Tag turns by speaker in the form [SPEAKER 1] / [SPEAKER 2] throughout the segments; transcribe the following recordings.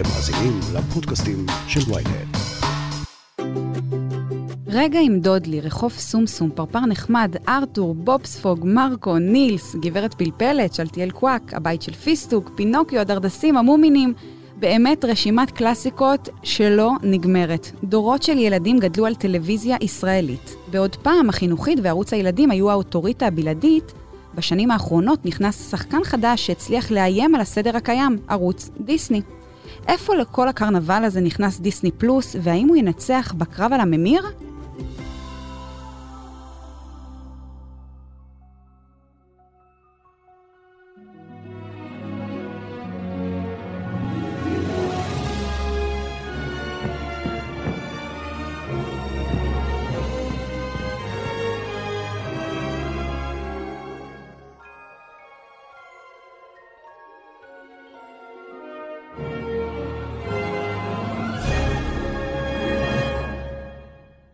[SPEAKER 1] אתם מאזינים לפודקאסטים של ויינט.
[SPEAKER 2] רגע עם דודלי, רחוב סומסום, פרפר נחמד, ארתור, בובספוג, מרקו, נילס, גברת פלפלת, שלטיאל קוואק, הבית של פיסטוק, פינוקיו, הדרדסים, המומינים. באמת רשימת קלאסיקות שלא נגמרת. דורות של ילדים גדלו על טלוויזיה ישראלית. בעוד שפעם, החינוכית וערוץ הילדים היו האוטוריטה הבלעדית, בשנים האחרונות נכנס שחקן חדש שהצליח לאיים על הסדר הקיים, ערוץ דיסני. איפה לכל הקרנבל הזה נכנס דיסני פלוס, והאם הוא ינצח בקרב על הממיר?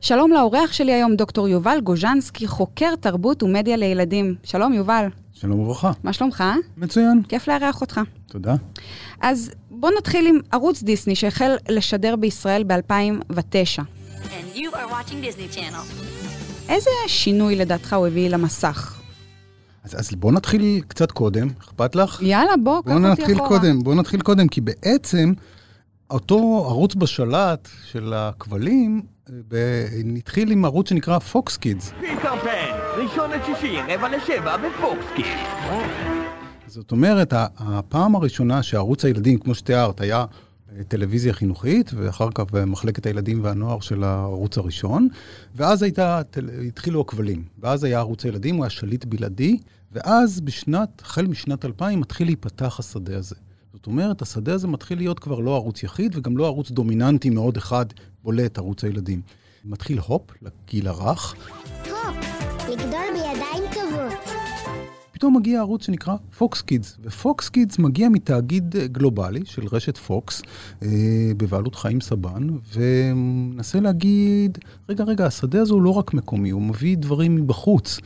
[SPEAKER 2] שלום לאורח שלי היום, דוקטור יובל גוז'נסקי, חוקר תרבות ומדיה לילדים. שלום, יובל.
[SPEAKER 3] שלום וברכה.
[SPEAKER 2] מה שלומך?
[SPEAKER 3] מצוין.
[SPEAKER 2] כיף לארח אותך.
[SPEAKER 3] תודה.
[SPEAKER 2] אז בוא נתחיל עם ערוץ דיסני שהחל לשדר בישראל ב-2009. איזה שינוי לדעתך הוא הביא למסך?
[SPEAKER 3] אז, אז בוא נתחיל קצת קודם, אכפת לך?
[SPEAKER 2] יאללה, בוא, קח אותי אחורה.
[SPEAKER 3] בוא נתחיל קודם, בוא נתחיל קודם, כי בעצם אותו ערוץ בשלט של הכבלים התחיל עם ערוץ שנקרא פוקס קידס. פיטר פן, ראשון לשישי, רבע לשבע בפוקס קידס. זאת אומרת, הפעם הראשונה שערוץ הילדים, כמו שתיארת, היה אה, טלוויזיה חינוכית, ואחר כך במחלקת הילדים והנוער של הערוץ הראשון, ואז הייתה, התחילו הכבלים, ואז היה ערוץ הילדים, הוא היה שליט בלעדי, ואז בשנת, החל משנת 2000, מתחיל להיפתח השדה הזה. זאת אומרת, השדה הזה מתחיל להיות כבר לא ערוץ יחיד וגם לא ערוץ דומיננטי מאוד אחד בולט, ערוץ הילדים. מתחיל הופ לגיל הרך.
[SPEAKER 4] הופ, לגדול בידיים טובות.
[SPEAKER 3] פתאום מגיע ערוץ שנקרא פוקס קידס, ופוקס קידס מגיע מתאגיד גלובלי של רשת פוקס, אה, בבעלות חיים סבן, ומנסה להגיד, רגע, רגע, השדה הזה הוא לא רק מקומי, הוא מביא דברים מבחוץ.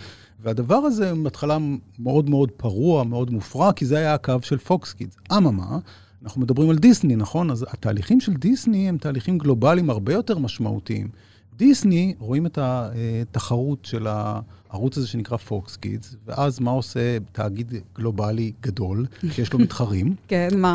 [SPEAKER 3] והדבר הזה בהתחלה מאוד מאוד פרוע, מאוד מופרע, כי זה היה הקו של פוקס קידס. אממה, אנחנו מדברים על דיסני, נכון? אז התהליכים של דיסני הם תהליכים גלובליים הרבה יותר משמעותיים. דיסני, רואים את התחרות של הערוץ הזה שנקרא פוקס קידס, ואז מה עושה תאגיד גלובלי גדול, שיש לו מתחרים?
[SPEAKER 2] כן, מה?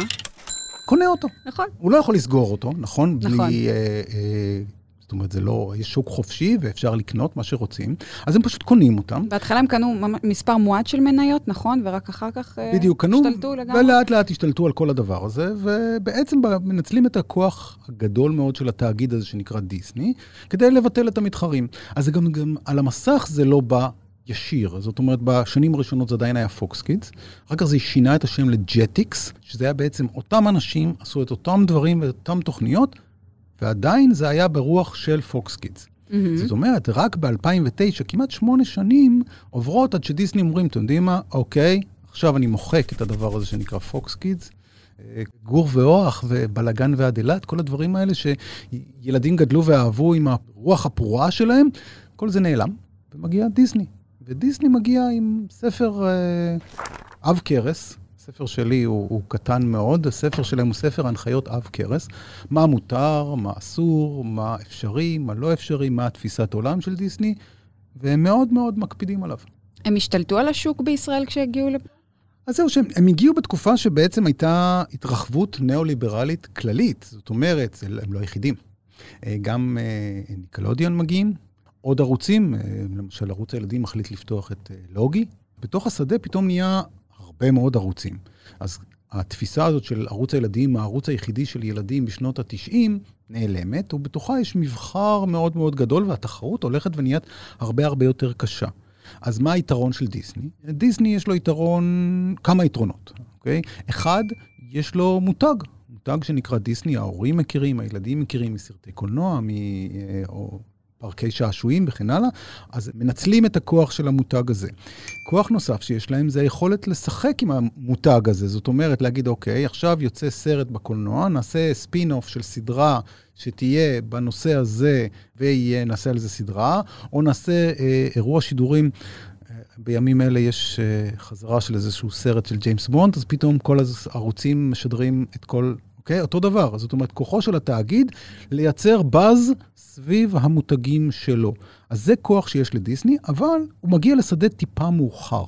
[SPEAKER 3] קונה אותו.
[SPEAKER 2] נכון.
[SPEAKER 3] הוא לא יכול לסגור אותו, נכון?
[SPEAKER 2] נכון.
[SPEAKER 3] בלי... אה, אה, זאת אומרת, זה לא, יש שוק חופשי ואפשר לקנות מה שרוצים, אז הם פשוט קונים אותם.
[SPEAKER 2] בהתחלה הם קנו מספר מועט של מניות, נכון? ורק אחר כך אה,
[SPEAKER 3] בדיוק, קנו,
[SPEAKER 2] השתלטו לגמרי?
[SPEAKER 3] ולאט לאט השתלטו על כל הדבר הזה, ובעצם מנצלים את הכוח הגדול מאוד של התאגיד הזה שנקרא דיסני, כדי לבטל את המתחרים. אז גם, גם על המסך זה לא בא ישיר. זאת אומרת, בשנים הראשונות זה עדיין היה פוקס קידס, אחר כך זה שינה את השם לג'טיקס, שזה היה בעצם אותם אנשים עשו את אותם דברים ואת אותם תוכניות, ועדיין זה היה ברוח של פוקס קידס. Mm-hmm. זאת אומרת, רק ב-2009, כמעט שמונה שנים עוברות עד שדיסני אומרים, אתם יודעים מה? אוקיי, עכשיו אני מוחק את הדבר הזה שנקרא פוקס קידס. אה, גור ואוח ובלגן ועד אילת, כל הדברים האלה שילדים גדלו ואהבו עם הרוח הפרועה שלהם, כל זה נעלם, ומגיע דיסני. ודיסני מגיע עם ספר אה, עב כרס, הספר שלי הוא, הוא קטן מאוד, הספר שלהם הוא ספר הנחיות עב כרס. מה מותר, מה אסור, מה אפשרי, מה לא אפשרי, מה התפיסת עולם של דיסני, והם מאוד מאוד מקפידים עליו.
[SPEAKER 2] הם השתלטו על השוק בישראל כשהגיעו לפה?
[SPEAKER 3] אז זהו, שהם הם הגיעו בתקופה שבעצם הייתה התרחבות ניאו-ליברלית כללית. זאת אומרת, הם לא היחידים. אה, גם אה, ניקלודיון מגיעים, עוד ערוצים, אה, למשל ערוץ הילדים מחליט לפתוח את לוגי. בתוך השדה פתאום נהיה הרבה מאוד ערוצים. אז התפיסה הזאת של ערוץ הילדים, הערוץ היחידי של ילדים בשנות ה-90, נעלמת, ובתוכה יש מבחר מאוד מאוד גדול, והתחרות הולכת ונהיית הרבה הרבה יותר קשה. אז מה היתרון של דיסני? דיסני יש לו יתרון, כמה יתרונות, אוקיי? אחד, יש לו מותג, מותג שנקרא דיסני, ההורים מכירים, הילדים מכירים מסרטי קולנוע, מ... אה, או פארקי שעשועים וכן הלאה, אז מנצלים את הכוח של המותג הזה. כוח נוסף שיש להם זה היכולת לשחק עם המותג הזה. זאת אומרת, להגיד, אוקיי, עכשיו יוצא סרט בקולנוע, נעשה ספין-אוף של סדרה שתהיה בנושא הזה ונעשה על זה סדרה, או נעשה אה, אירוע שידורים. אה, בימים אלה יש אה, חזרה של איזשהו סרט של ג'יימס בונד, אז פתאום כל הערוצים משדרים את כל אוקיי? אותו דבר. זאת אומרת, כוחו של התאגיד לייצר באז סביב המותגים שלו. אז זה כוח שיש לדיסני, אבל הוא מגיע לשדה טיפה מאוחר.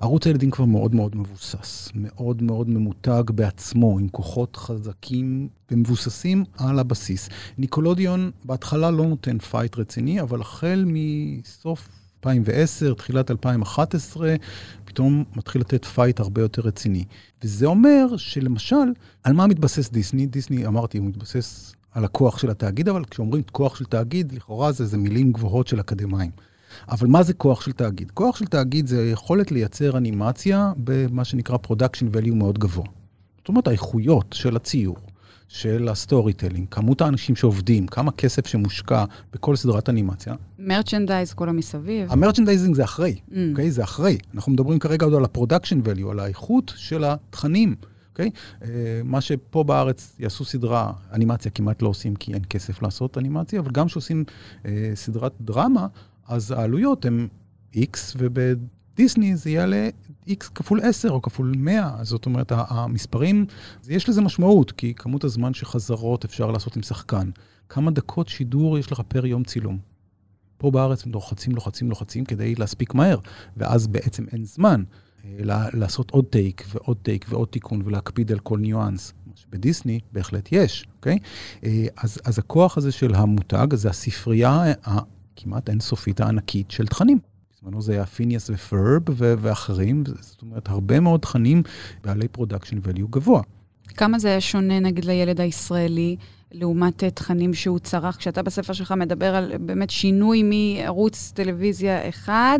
[SPEAKER 3] ערוץ הילדים כבר מאוד מאוד מבוסס, מאוד מאוד ממותג בעצמו, עם כוחות חזקים ומבוססים על הבסיס. ניקולודיון בהתחלה לא נותן fight רציני, אבל החל מסוף 2010, תחילת 2011, פתאום מתחיל לתת fight הרבה יותר רציני. וזה אומר שלמשל, על מה מתבסס דיסני? דיסני, אמרתי, הוא מתבסס על הכוח של התאגיד, אבל כשאומרים כוח של תאגיד, לכאורה זה, זה מילים גבוהות של אקדמאים. אבל מה זה כוח של תאגיד? כוח של תאגיד זה יכולת לייצר אנימציה במה שנקרא production value מאוד גבוה. זאת אומרת, האיכויות של הציור, של ה storytelling, כמות האנשים שעובדים, כמה כסף שמושקע בכל סדרת אנימציה.
[SPEAKER 2] merchandise, כל המסביב.
[SPEAKER 3] ה merchandising זה אחרי,
[SPEAKER 2] Mm.
[SPEAKER 3] אוקיי? זה אחרי. אנחנו מדברים כרגע עוד על ה production value, על האיכות של התכנים, אוקיי? אה, מה שפה בארץ יעשו סדרה, אנימציה כמעט לא עושים כי אין כסף לעשות אנימציה, אבל גם כשעושים אה, סדרת דרמה, אז העלויות הן X, ובדיסני זה יעלה X כפול 10 או כפול 100. זאת אומרת, המספרים, יש לזה משמעות, כי כמות הזמן שחזרות אפשר לעשות עם שחקן. כמה דקות שידור יש לך פר יום צילום. פה בארץ לוחצים, לוחצים, לוחצים כדי להספיק מהר, ואז בעצם אין זמן אה, לה- לעשות עוד טייק ועוד טייק ועוד תיקון ולהקפיד על כל ניואנס. מה שבדיסני בהחלט יש, אוקיי? אה, אז, אז הכוח הזה של המותג, זה הספרייה הכמעט אינסופית הענקית של תכנים. בזמנו זה היה פיניאס ופרב ואחרים, זאת אומרת, הרבה מאוד תכנים בעלי production value גבוה.
[SPEAKER 2] כמה זה היה שונה, נגיד, לילד הישראלי, לעומת אה, תכנים שהוא צרך? כשאתה בספר שלך מדבר על באמת שינוי מערוץ טלוויזיה אחד,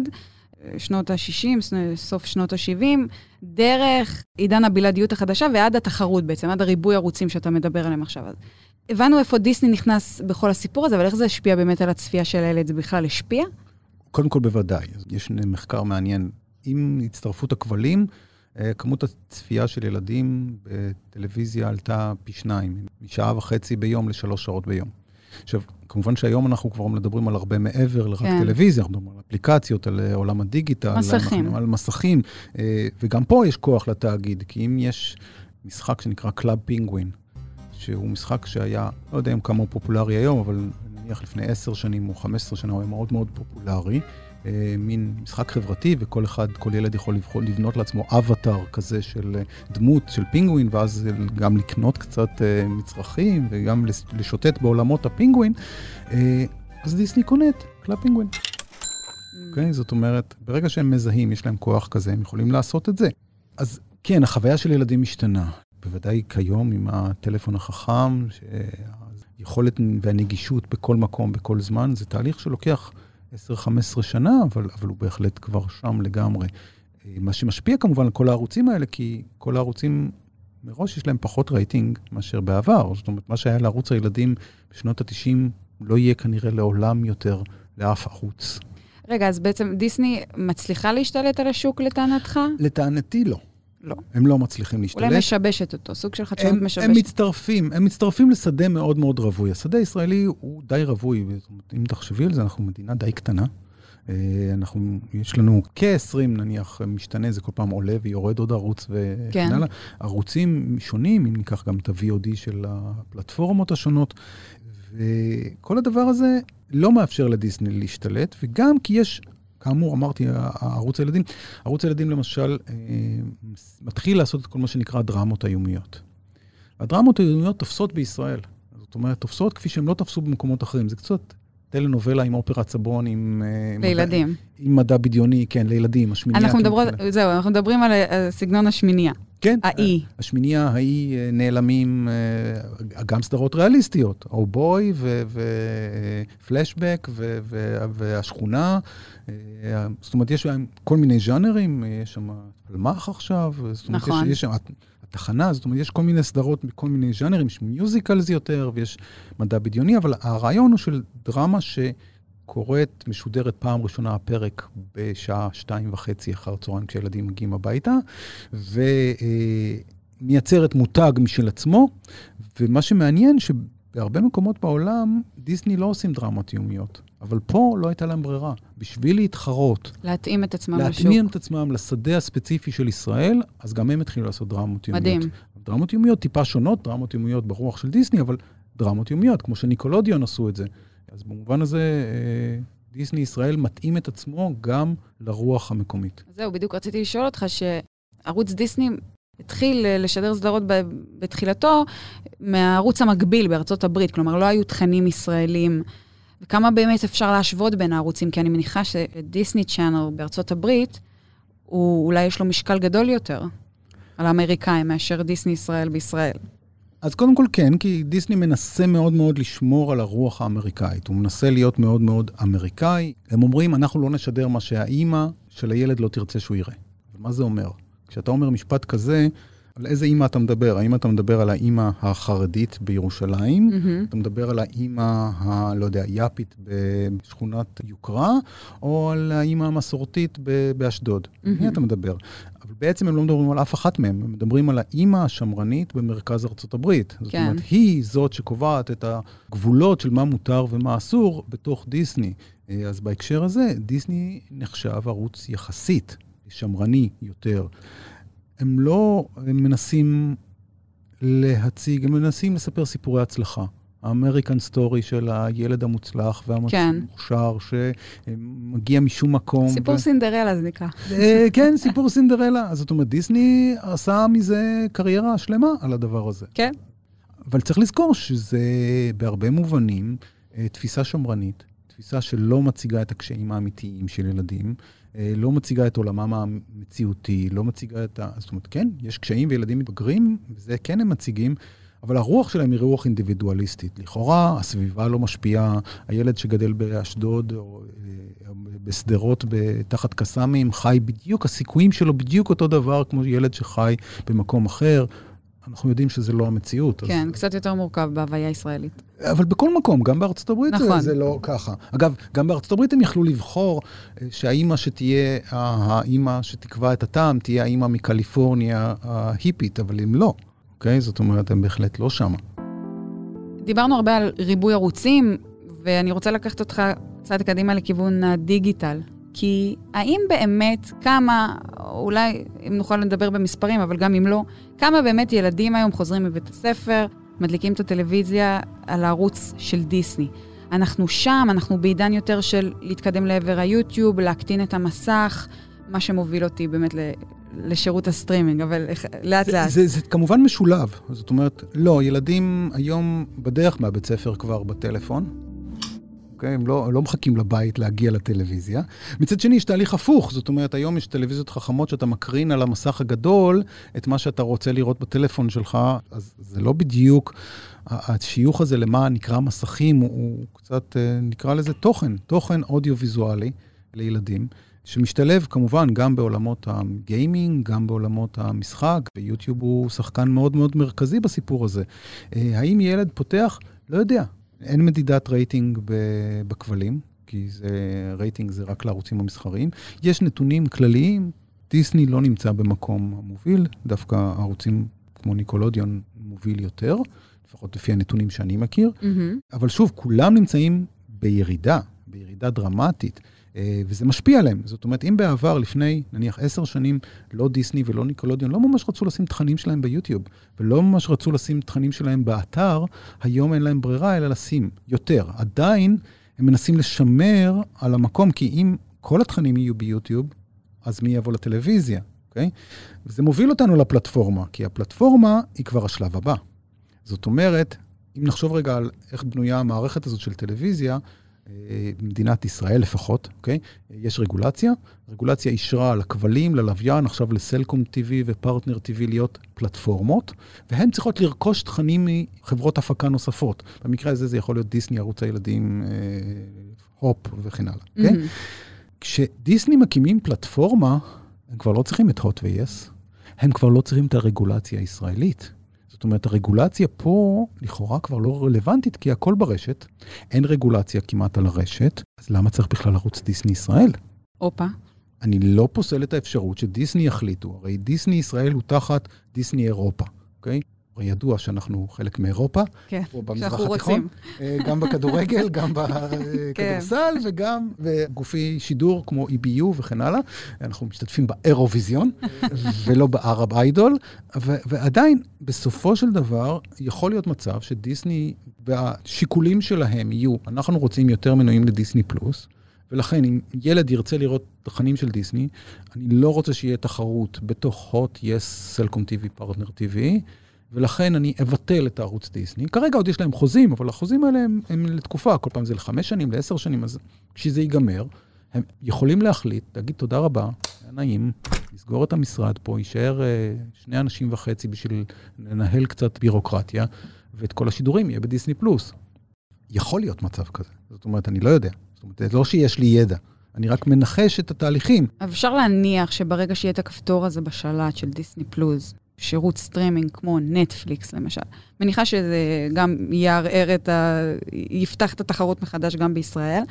[SPEAKER 2] אה, שנות ה-60, סוף שנות ה-70, דרך עידן הבלעדיות החדשה ועד התחרות בעצם, עד הריבוי ערוצים שאתה מדבר עליהם עכשיו. הבנו איפה דיסני נכנס בכל הסיפור הזה, אבל איך זה השפיע באמת על הצפייה של הילד? זה בכלל השפיע?
[SPEAKER 3] קודם כל בוודאי, יש מחקר מעניין. עם הצטרפות הכבלים, אה, כמות הצפייה של ילדים בטלוויזיה עלתה פי שניים, משעה וחצי ביום לשלוש שעות ביום. עכשיו, כמובן שהיום אנחנו כבר מדברים על הרבה מעבר לרק
[SPEAKER 2] כן.
[SPEAKER 3] טלוויזיה, אנחנו מדברים על אפליקציות, על אה, עולם הדיגיטל.
[SPEAKER 2] מסכים.
[SPEAKER 3] אנחנו- על מסכים. אה, וגם פה יש כוח לתאגיד, כי אם יש משחק שנקרא קלאב פינגווין, שהוא משחק שהיה, לא יודע אם כמה הוא פופולרי היום, אבל נניח לפני עשר שנים או חמש עשרה שנה הוא היה מאוד מאוד פופולרי. אה, מין משחק חברתי, וכל אחד, כל ילד יכול לבחור, לבנות לעצמו אבטאר כזה של אה, דמות של פינגווין, ואז גם לקנות קצת אה, מצרכים, וגם לשוטט בעולמות הפינגווין. אז דיסני קלאב פינגווין. אוקיי? זאת אומרת, ברגע שהם מזהים, יש להם כוח כזה, הם יכולים לעשות את זה. אז כן, החוויה של ילדים משתנה. בוודאי כיום עם הטלפון החכם, שהיכולת והנגישות בכל מקום, בכל זמן, זה תהליך שלוקח 10-15 שנה, אבל, אבל הוא בהחלט כבר שם לגמרי. אה, מה שמשפיע כמובן על כל הערוצים האלה, כי כל הערוצים מראש יש להם פחות רייטינג מאשר בעבר. זאת אומרת, מה שהיה לערוץ הילדים בשנות ה-90 לא יהיה כנראה לעולם יותר לאף ערוץ.
[SPEAKER 2] רגע, אז בעצם דיסני מצליחה להשתלט על השוק לטענתך?
[SPEAKER 3] לטענתי לא.
[SPEAKER 2] לא.
[SPEAKER 3] הם לא מצליחים להשתלט.
[SPEAKER 2] אולי משבשת אותו, סוג של חדשנות
[SPEAKER 3] הם,
[SPEAKER 2] משבשת.
[SPEAKER 3] הם מצטרפים, הם מצטרפים לשדה מאוד מאוד רווי. השדה הישראלי הוא די רווי, אם תחשבי על זה, אנחנו מדינה די קטנה. אה, אנחנו, יש לנו כ-20 נניח משתנה, זה כל פעם עולה ויורד עוד ערוץ וכן
[SPEAKER 2] כן.
[SPEAKER 3] הלאה. ערוצים שונים, אם ניקח גם את ה-VOD של הפלטפורמות השונות, וכל הדבר הזה לא מאפשר לדיסני להשתלט, וגם כי יש, כאמור, אמרתי, ערוץ הילדים, ערוץ הילדים למשל אה, מתחיל לעשות את כל מה שנקרא דרמות איומיות. הדרמות היומיות תופסות בישראל. זאת אומרת, תופסות כפי שהן לא תפסו במקומות אחרים. זה קצת טלנובלה עם אופרת סבון, עם... אה,
[SPEAKER 2] לילדים.
[SPEAKER 3] מדע, עם מדע בדיוני, כן, לילדים, השמינייה.
[SPEAKER 2] אנחנו
[SPEAKER 3] כן,
[SPEAKER 2] מדברות,
[SPEAKER 3] כאלה.
[SPEAKER 2] זהו, אנחנו מדברים על על סגנון השמינייה.
[SPEAKER 3] כן.
[SPEAKER 2] האי.
[SPEAKER 3] השמינייה, האי אה, נעלמים, אה, גם סדרות ריאליסטיות, או בוי ופלשבק והשכונה. אה, זאת אומרת, יש שם כל מיני ז'אנרים, אה, יש שם פלמח עכשיו, זאת אומרת,
[SPEAKER 2] נכון.
[SPEAKER 3] יש, יש שם התחנה, זאת אומרת, יש כל מיני סדרות מכל מיני ז'אנרים, יש מיוזיקלס יותר, ויש מדע בדיוני, אבל הרעיון הוא של דרמה שקורית, משודרת פעם ראשונה הפרק בשעה שתיים וחצי אחר הצהריים כשהילדים מגיעים הביתה, ומייצרת מותג משל עצמו, ומה שמעניין שבהרבה מקומות בעולם, דיסני לא עושים דרמות יומיות. אבל פה לא הייתה להם ברירה. בשביל להתחרות,
[SPEAKER 2] להתאים את עצמם לשוק.
[SPEAKER 3] להתאים את עצמם לשדה הספציפי של ישראל, אז גם הם התחילו לעשות דרמות יומיות.
[SPEAKER 2] מדהים.
[SPEAKER 3] דרמות יומיות טיפה שונות, דרמות יומיות ברוח של דיסני, אבל דרמות יומיות, כמו שניקולודיון עשו את זה. אז במובן הזה, אה, דיסני ישראל מתאים את עצמו גם לרוח המקומית.
[SPEAKER 2] זהו, בדיוק רציתי לשאול אותך שערוץ דיסני התחיל אה, לשדר סדרות בתחילתו מהערוץ המקביל בארצות הברית, כלומר לא היו תכנים ישראלים. וכמה באמת אפשר להשוות בין הערוצים? כי אני מניחה שדיסני צ'אנל בארצות הברית, הוא אולי יש לו משקל גדול יותר על האמריקאים מאשר דיסני ישראל בישראל.
[SPEAKER 3] אז קודם כל כן, כי דיסני מנסה מאוד מאוד לשמור על הרוח האמריקאית. הוא מנסה להיות מאוד מאוד אמריקאי. הם אומרים, אנחנו לא נשדר מה שהאימא של הילד לא תרצה שהוא יראה. ומה זה אומר? כשאתה אומר משפט כזה, על איזה אימא אתה מדבר? האם אתה מדבר על האימא החרדית בירושלים?
[SPEAKER 2] מהמם.
[SPEAKER 3] אתה מדבר על האימא, ה, לא יודע, יאפית בשכונת יוקרה, או על האימא המסורתית ב- באשדוד?
[SPEAKER 2] מהמם.
[SPEAKER 3] מי אתה מדבר? אבל בעצם הם לא מדברים על אף אחת מהם, הם מדברים על האימא השמרנית במרכז ארצות הברית. זאת
[SPEAKER 2] כן.
[SPEAKER 3] אומרת, היא זאת שקובעת את הגבולות של מה מותר ומה אסור בתוך דיסני. אה, אז בהקשר הזה, דיסני נחשב ערוץ יחסית שמרני יותר. הם לא הם מנסים להציג, הם מנסים לספר סיפורי הצלחה. ה American story של הילד המוצלח
[SPEAKER 2] כן.
[SPEAKER 3] והמוכשר, שמגיע משום מקום.
[SPEAKER 2] סיפור
[SPEAKER 3] ו-
[SPEAKER 2] סינדרלה זה נקרא.
[SPEAKER 3] אה, כן, סיפור סינדרלה. אז זאת אומרת, דיסני עשה מזה קריירה שלמה על הדבר הזה.
[SPEAKER 2] כן.
[SPEAKER 3] אבל צריך לזכור שזה בהרבה מובנים אה, תפיסה שמרנית, תפיסה שלא מציגה את הקשיים האמיתיים של ילדים, לא מציגה את עולמם המציאותי, לא מציגה את ה... זאת אומרת, כן, יש קשיים וילדים מתבגרים, וזה כן הם מציגים, אבל הרוח שלהם היא רוח אינדיבידואליסטית. לכאורה, הסביבה לא משפיעה, הילד שגדל באשדוד או אה, בשדרות תחת קסאמים חי בדיוק, הסיכויים שלו בדיוק אותו דבר כמו ילד שחי במקום אחר. אנחנו יודעים שזה לא המציאות. אז-
[SPEAKER 2] כן, קצת יותר מורכב בהוויה הישראלית.
[SPEAKER 3] אבל בכל מקום, גם בארצות הברית
[SPEAKER 2] נכון.
[SPEAKER 3] זה, זה לא ככה. אגב, גם בארצות הברית הם יכלו לבחור אה, שהאימא שתהיה, האימא שתקבע את הטעם, תהיה האימא מקליפורניה ההיפית, אבל הם לא, אוקיי? זאת אומרת, הם בהחלט לא שמה.
[SPEAKER 2] דיברנו הרבה על ריבוי ערוצים, ואני רוצה לקחת אותך צעד קדימה לכיוון הדיגיטל. כי האם באמת, כמה, אולי אם נוכל לדבר במספרים, אבל גם אם לא, כמה באמת ילדים היום חוזרים מבית הספר, מדליקים את הטלוויזיה על הערוץ של דיסני? אנחנו שם, אנחנו בעידן יותר של להתקדם לעבר היוטיוב, להקטין את המסך, מה שמוביל אותי באמת ל- לשירות הסטרימינג, אבל לאט לאט.
[SPEAKER 3] זה, זה, זה כמובן משולב. זאת אומרת, לא, ילדים היום בדרך מהבית ספר כבר בטלפון. אוקיי? הם לא, לא מחכים לבית להגיע לטלוויזיה. מצד שני, יש תהליך הפוך. זאת אומרת, היום יש טלוויזיות חכמות שאתה מקרין על המסך הגדול את מה שאתה רוצה לראות בטלפון שלך, אז זה לא בדיוק... השיוך הזה למה נקרא מסכים, הוא, הוא קצת, אה, נקרא לזה תוכן, תוכן אודיו-ויזואלי לילדים. שמשתלב כמובן גם בעולמות הגיימינג, גם בעולמות המשחק, ויוטיוב הוא שחקן מאוד מאוד מרכזי בסיפור הזה. אה, האם ילד פותח? לא יודע. אין מדידת רייטינג בכבלים, כי זה, רייטינג זה רק לערוצים המסחריים. יש נתונים כלליים, דיסני לא נמצא במקום המוביל, דווקא ערוצים כמו ניקולודיון מוביל יותר, לפחות לפי הנתונים שאני מכיר.
[SPEAKER 2] מהמם.
[SPEAKER 3] אבל שוב, כולם נמצאים בירידה, בירידה דרמטית, וזה משפיע עליהם. זאת אומרת, אם בעבר, לפני נניח עשר שנים, לא דיסני ולא ניקולודיון, לא ממש רצו לשים תכנים שלהם ביוטיוב, ולא ממש רצו לשים תכנים שלהם באתר, היום אין להם ברירה אלא לשים יותר. עדיין הם מנסים לשמר על המקום, כי אם כל התכנים יהיו ביוטיוב, אז מי יבוא לטלוויזיה, אוקיי? וזה מוביל אותנו לפלטפורמה, כי הפלטפורמה היא כבר השלב הבא. זאת אומרת, אם נחשוב רגע על איך בנויה המערכת הזאת של טלוויזיה, במדינת ישראל לפחות, אוקיי? יש רגולציה, רגולציה אישרה לכבלים, ללוויין, עכשיו לסלקום TV ופרטנר TV להיות פלטפורמות, והן צריכות לרכוש תכנים מחברות הפקה נוספות. במקרה הזה זה יכול להיות דיסני, ערוץ הילדים, אה, הופ וכן הלאה, אוקיי?
[SPEAKER 2] מהמם.
[SPEAKER 3] כשדיסני מקימים פלטפורמה, הם כבר לא צריכים את הוט ו-yes, הם כבר לא צריכים את הרגולציה הישראלית. זאת אומרת, הרגולציה פה לכאורה כבר לא רלוונטית, כי הכל ברשת, אין רגולציה כמעט על הרשת, אז למה צריך בכלל ערוץ דיסני ישראל?
[SPEAKER 2] הופה.
[SPEAKER 3] אני לא פוסל את האפשרות שדיסני יחליטו, הרי דיסני ישראל הוא תחת דיסני אירופה, אוקיי? הרי ידוע שאנחנו חלק מאירופה,
[SPEAKER 2] כן,
[SPEAKER 3] פה במזרח
[SPEAKER 2] שאנחנו
[SPEAKER 3] התיכון.
[SPEAKER 2] רוצים.
[SPEAKER 3] אה, גם בכדורגל, גם
[SPEAKER 2] כן.
[SPEAKER 3] בכדורסל, וגם בגופי שידור כמו EBU וכן הלאה. אנחנו משתתפים באירוויזיון, ולא בערב איידול, ו- ועדיין, בסופו של דבר, יכול להיות מצב שדיסני והשיקולים שלהם יהיו, אנחנו רוצים יותר מנויים לדיסני פלוס, ולכן אם ילד ירצה לראות תכנים של דיסני, אני לא רוצה שיהיה תחרות בתוך הוט, יס, סלקום TV, פרטנר TV, ולכן אני אבטל את הערוץ דיסני. כרגע עוד יש להם חוזים, אבל החוזים האלה הם, הם לתקופה, כל פעם זה לחמש שנים, לעשר שנים, אז כשזה ייגמר, הם יכולים להחליט, להגיד תודה רבה, היה נעים, לסגור את המשרד פה, יישאר אה, שני אנשים וחצי בשביל לנהל קצת בירוקרטיה, ואת כל השידורים יהיה בדיסני פלוס. יכול להיות מצב כזה, זאת אומרת, אני לא יודע. זאת אומרת, זה לא שיש לי ידע, אני רק מנחש את התהליכים.
[SPEAKER 2] אפשר להניח שברגע שיהיה את הכפתור הזה בשלט של דיסני פלוס, שירות סטרימינג כמו נטפליקס למשל, מניחה שזה גם יערער את ה... יפתח את התחרות מחדש גם בישראל,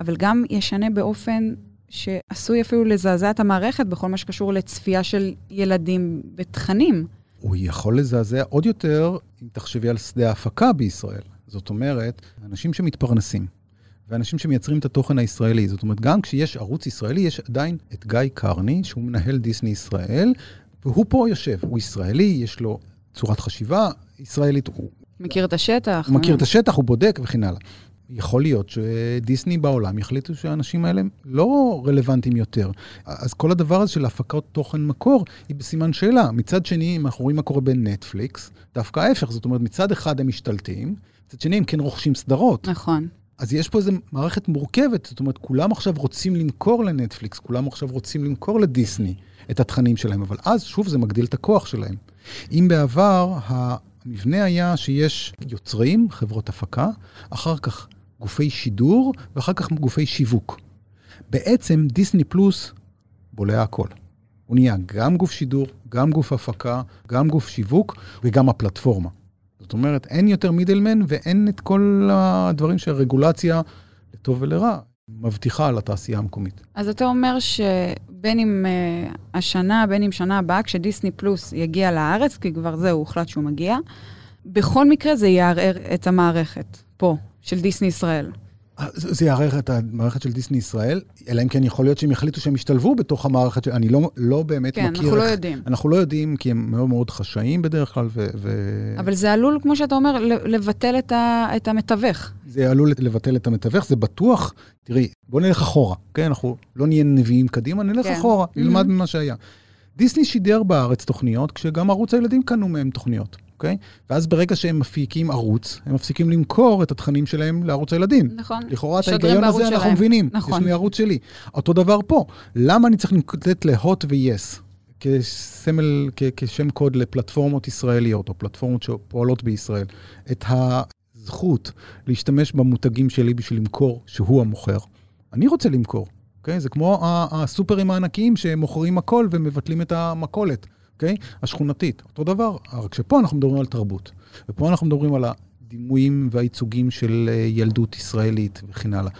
[SPEAKER 2] אבל גם ישנה באופן שעשוי אפילו לזעזע את המערכת בכל מה שקשור לצפייה של ילדים בתכנים.
[SPEAKER 3] הוא יכול לזעזע עוד יותר אם תחשבי על שדה ההפקה בישראל. זאת אומרת, אנשים שמתפרנסים, ואנשים שמייצרים את התוכן הישראלי. זאת אומרת, גם כשיש ערוץ ישראלי, יש עדיין את גיא קרני, שהוא מנהל דיסני ישראל, והוא פה יושב. הוא ישראלי, יש לו צורת חשיבה ישראלית, הוא,
[SPEAKER 2] מכיר את השטח.
[SPEAKER 3] הוא מכיר את השטח, הוא בודק וכן הלאה. יכול להיות שדיסני בעולם יחליטו שהאנשים האלה לא רלוונטיים יותר. אז כל הדבר הזה של הפקות תוכן מקור היא בסימן שאלה. מצד שני, אם אנחנו רואים מה קורה בנטפליקס, דווקא ההפך, זאת אומרת, מצד אחד הם משתלטים, מצד שני הם כן רוכשים סדרות.
[SPEAKER 2] נכון.
[SPEAKER 3] אז יש פה איזו מערכת מורכבת, זאת אומרת, כולם עכשיו רוצים למכור לנטפליקס, כולם עכשיו רוצים למכור לדיסני את התכנים שלהם, אבל אז, שוב, זה מגדיל את הכוח שלהם. אם בעבר המבנה היה שיש יוצרים, חברות הפקה, אחר כך גופי שידור, ואחר כך גופי שיווק. בעצם דיסני פלוס בולע הכל. הוא נהיה גם גוף שידור, גם גוף הפקה, גם גוף שיווק וגם הפלטפורמה. זאת אומרת, אין יותר מידלמן ואין את כל הדברים שהרגולציה, לטוב ולרע, מבטיחה לתעשייה המקומית.
[SPEAKER 2] אז אתה אומר שבין אם uh, השנה, בין אם שנה הבאה, כשדיסני פלוס יגיע לארץ, כי כבר זהו, הוחלט שהוא מגיע, בכל מקרה זה יערער את המערכת פה, של דיסני ישראל.
[SPEAKER 3] זה יערער את המערכת של דיסני ישראל, אלא אם כן יכול להיות שהם יחליטו שהם ישתלבו בתוך המערכת. אני לא, לא באמת
[SPEAKER 2] כן,
[SPEAKER 3] מכיר...
[SPEAKER 2] אנחנו לא יודעים.
[SPEAKER 3] אנחנו לא יודעים, כי הם מאוד מאוד חשאיים בדרך כלל, ו... ו...
[SPEAKER 2] אבל זה עלול, כמו שאתה אומר, לבטל את, ה, את המתווך.
[SPEAKER 3] זה עלול לבטל את המתווך, זה בטוח. תראי, בוא נלך אחורה, כן? אנחנו לא נהיה נביאים קדימה, נלך
[SPEAKER 2] כן.
[SPEAKER 3] אחורה, נלמד
[SPEAKER 2] Mhm.
[SPEAKER 3] ממה שהיה. דיסני שידר בארץ תוכניות, כשגם ערוץ הילדים קנו מהם תוכניות, אוקיי? ואז ברגע שהם מפיקים ערוץ, הם מפסיקים למכור את התכנים שלהם לערוץ הילדים.
[SPEAKER 2] נכון.
[SPEAKER 3] לכאורה את ההיגיון הזה אנחנו
[SPEAKER 2] שלהם.
[SPEAKER 3] מבינים.
[SPEAKER 2] נכון.
[SPEAKER 3] יש לי ערוץ שלי. אותו דבר פה. למה אני צריך לתת להוט ויס כסמל, כ- כשם קוד לפלטפורמות ישראליות, או פלטפורמות שפועלות בישראל, את הזכות להשתמש במותגים שלי בשביל למכור, שהוא המוכר? אני רוצה למכור, אוקיי? זה כמו הסופרים הענקיים שמוכרים הכל ומבטלים את המכולת, אוקיי? השכונתית. אותו דבר, רק שפה אנחנו מדברים על תרבות. ופה אנחנו מדברים על הדימויים והייצוגים של אה, ילדות ישראלית וכן הלאה.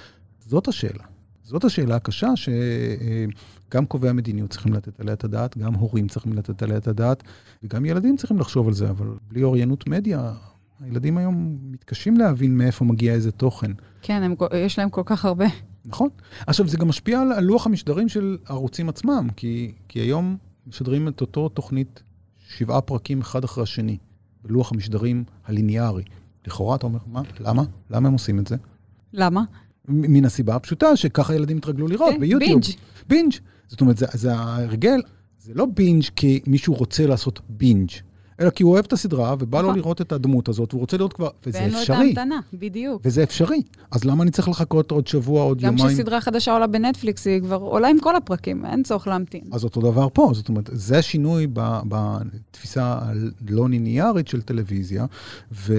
[SPEAKER 3] זאת השאלה. זאת השאלה הקשה שגם קובעי המדיניות צריכים לתת עליה את הדעת, גם הורים צריכים לתת עליה את הדעת, וגם ילדים צריכים לחשוב על זה, אבל בלי אוריינות מדיה, הילדים היום מתקשים להבין מאיפה מגיע איזה תוכן.
[SPEAKER 2] כן, הם, יש להם כל כך הרבה.
[SPEAKER 3] נכון. עכשיו, זה גם משפיע על על לוח המשדרים של הערוצים עצמם, כי, כי היום משדרים את אותו תוכנית שבעה פרקים אחד אחרי השני, בלוח המשדרים הליניארי. לכאורה אתה אומר, מה? למה? למה הם עושים את זה?
[SPEAKER 2] למה?
[SPEAKER 3] מן הסיבה הפשוטה שככה ילדים התרגלו לראות
[SPEAKER 2] כן,
[SPEAKER 3] ביוטיוב.
[SPEAKER 2] binge.
[SPEAKER 3] binge. זאת אומרת, זה, זה ההרגל, זה לא binge כי מישהו רוצה לעשות binge, אלא כי הוא אוהב את הסדרה ובא לו
[SPEAKER 2] נכון.
[SPEAKER 3] לראות את הדמות הזאת, והוא רוצה לראות כבר, וזה
[SPEAKER 2] ואין לו את
[SPEAKER 3] אפשרי.
[SPEAKER 2] ההמתנה, בדיוק.
[SPEAKER 3] וזה אפשרי. אז למה אני צריך לחכות עוד שבוע, עוד
[SPEAKER 2] גם
[SPEAKER 3] יומיים?
[SPEAKER 2] כשסדרה חדשה עולה בנטפליקס, היא כבר עולה עם כל הפרקים, אין צורך להמתין.
[SPEAKER 3] אז אותו דבר פה, זאת אומרת, זה השינוי בתפיסה הלא ליניארית של טלוויזיה, ו...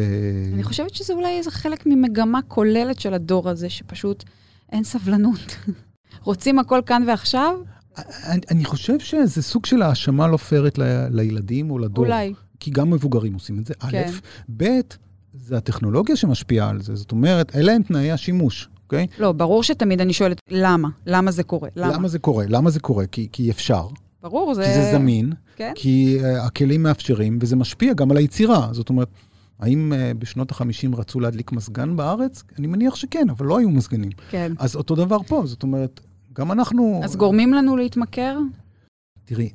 [SPEAKER 2] אני חושבת שזה אולי איזה חלק ממגמה כוללת של הדור הזה, שפשוט אין סבלנות. רוצים הכל כאן ועכשיו?
[SPEAKER 3] אני, אני חושב שזה סוג של האשמה לא פיירית ל- לילדים או לדור.
[SPEAKER 2] אולי.
[SPEAKER 3] כי גם מבוגרים עושים את זה, א',
[SPEAKER 2] כן.
[SPEAKER 3] ב', זה הטכנולוגיה שמשפיעה על זה, זאת אומרת, אלה הם תנאי השימוש, אוקיי?
[SPEAKER 2] לא, ברור שתמיד אני שואלת, למה? למה זה קורה?
[SPEAKER 3] למה? למה זה קורה? למה זה קורה? כי, כי אפשר,
[SPEAKER 2] ברור, זה...
[SPEAKER 3] כי זה זמין,
[SPEAKER 2] כן.
[SPEAKER 3] כי uh, הכלים מאפשרים, וזה משפיע גם על היצירה. זאת אומרת, האם uh, בשנות ה-50 רצו להדליק מזגן בארץ? אני מניח שכן, אבל לא היו מזגנים.
[SPEAKER 2] כן.
[SPEAKER 3] אז אותו דבר פה, זאת אומרת, גם אנחנו...
[SPEAKER 2] אז גורמים לנו להתמכר?
[SPEAKER 3] תראי,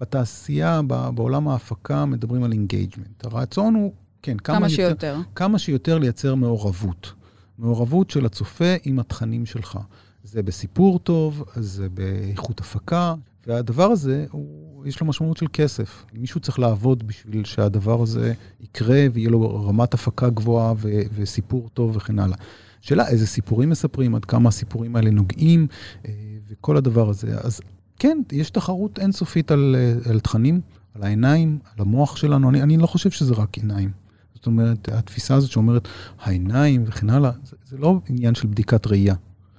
[SPEAKER 3] בתעשייה, בעולם ההפקה, מדברים על engagement. הרצון הוא, כן, כמה,
[SPEAKER 2] כמה שיותר.
[SPEAKER 3] כמה שיותר לייצר מעורבות. מעורבות של הצופה עם התכנים שלך. זה בסיפור טוב, זה באיכות הפקה, והדבר הזה, הוא, יש לו משמעות של כסף. מישהו צריך לעבוד בשביל שהדבר הזה יקרה ויהיה לו רמת הפקה גבוהה ו- וסיפור טוב וכן הלאה. שאלה, איזה סיפורים מספרים, עד כמה הסיפורים האלה נוגעים, אה, וכל הדבר הזה. אז כן, יש תחרות אינסופית על, אה, על תכנים, על העיניים, על המוח שלנו. אני, אני לא חושב שזה רק עיניים. זאת אומרת, התפיסה הזאת שאומרת, העיניים וכן הלאה, זה, זה לא עניין של בדיקת ראייה.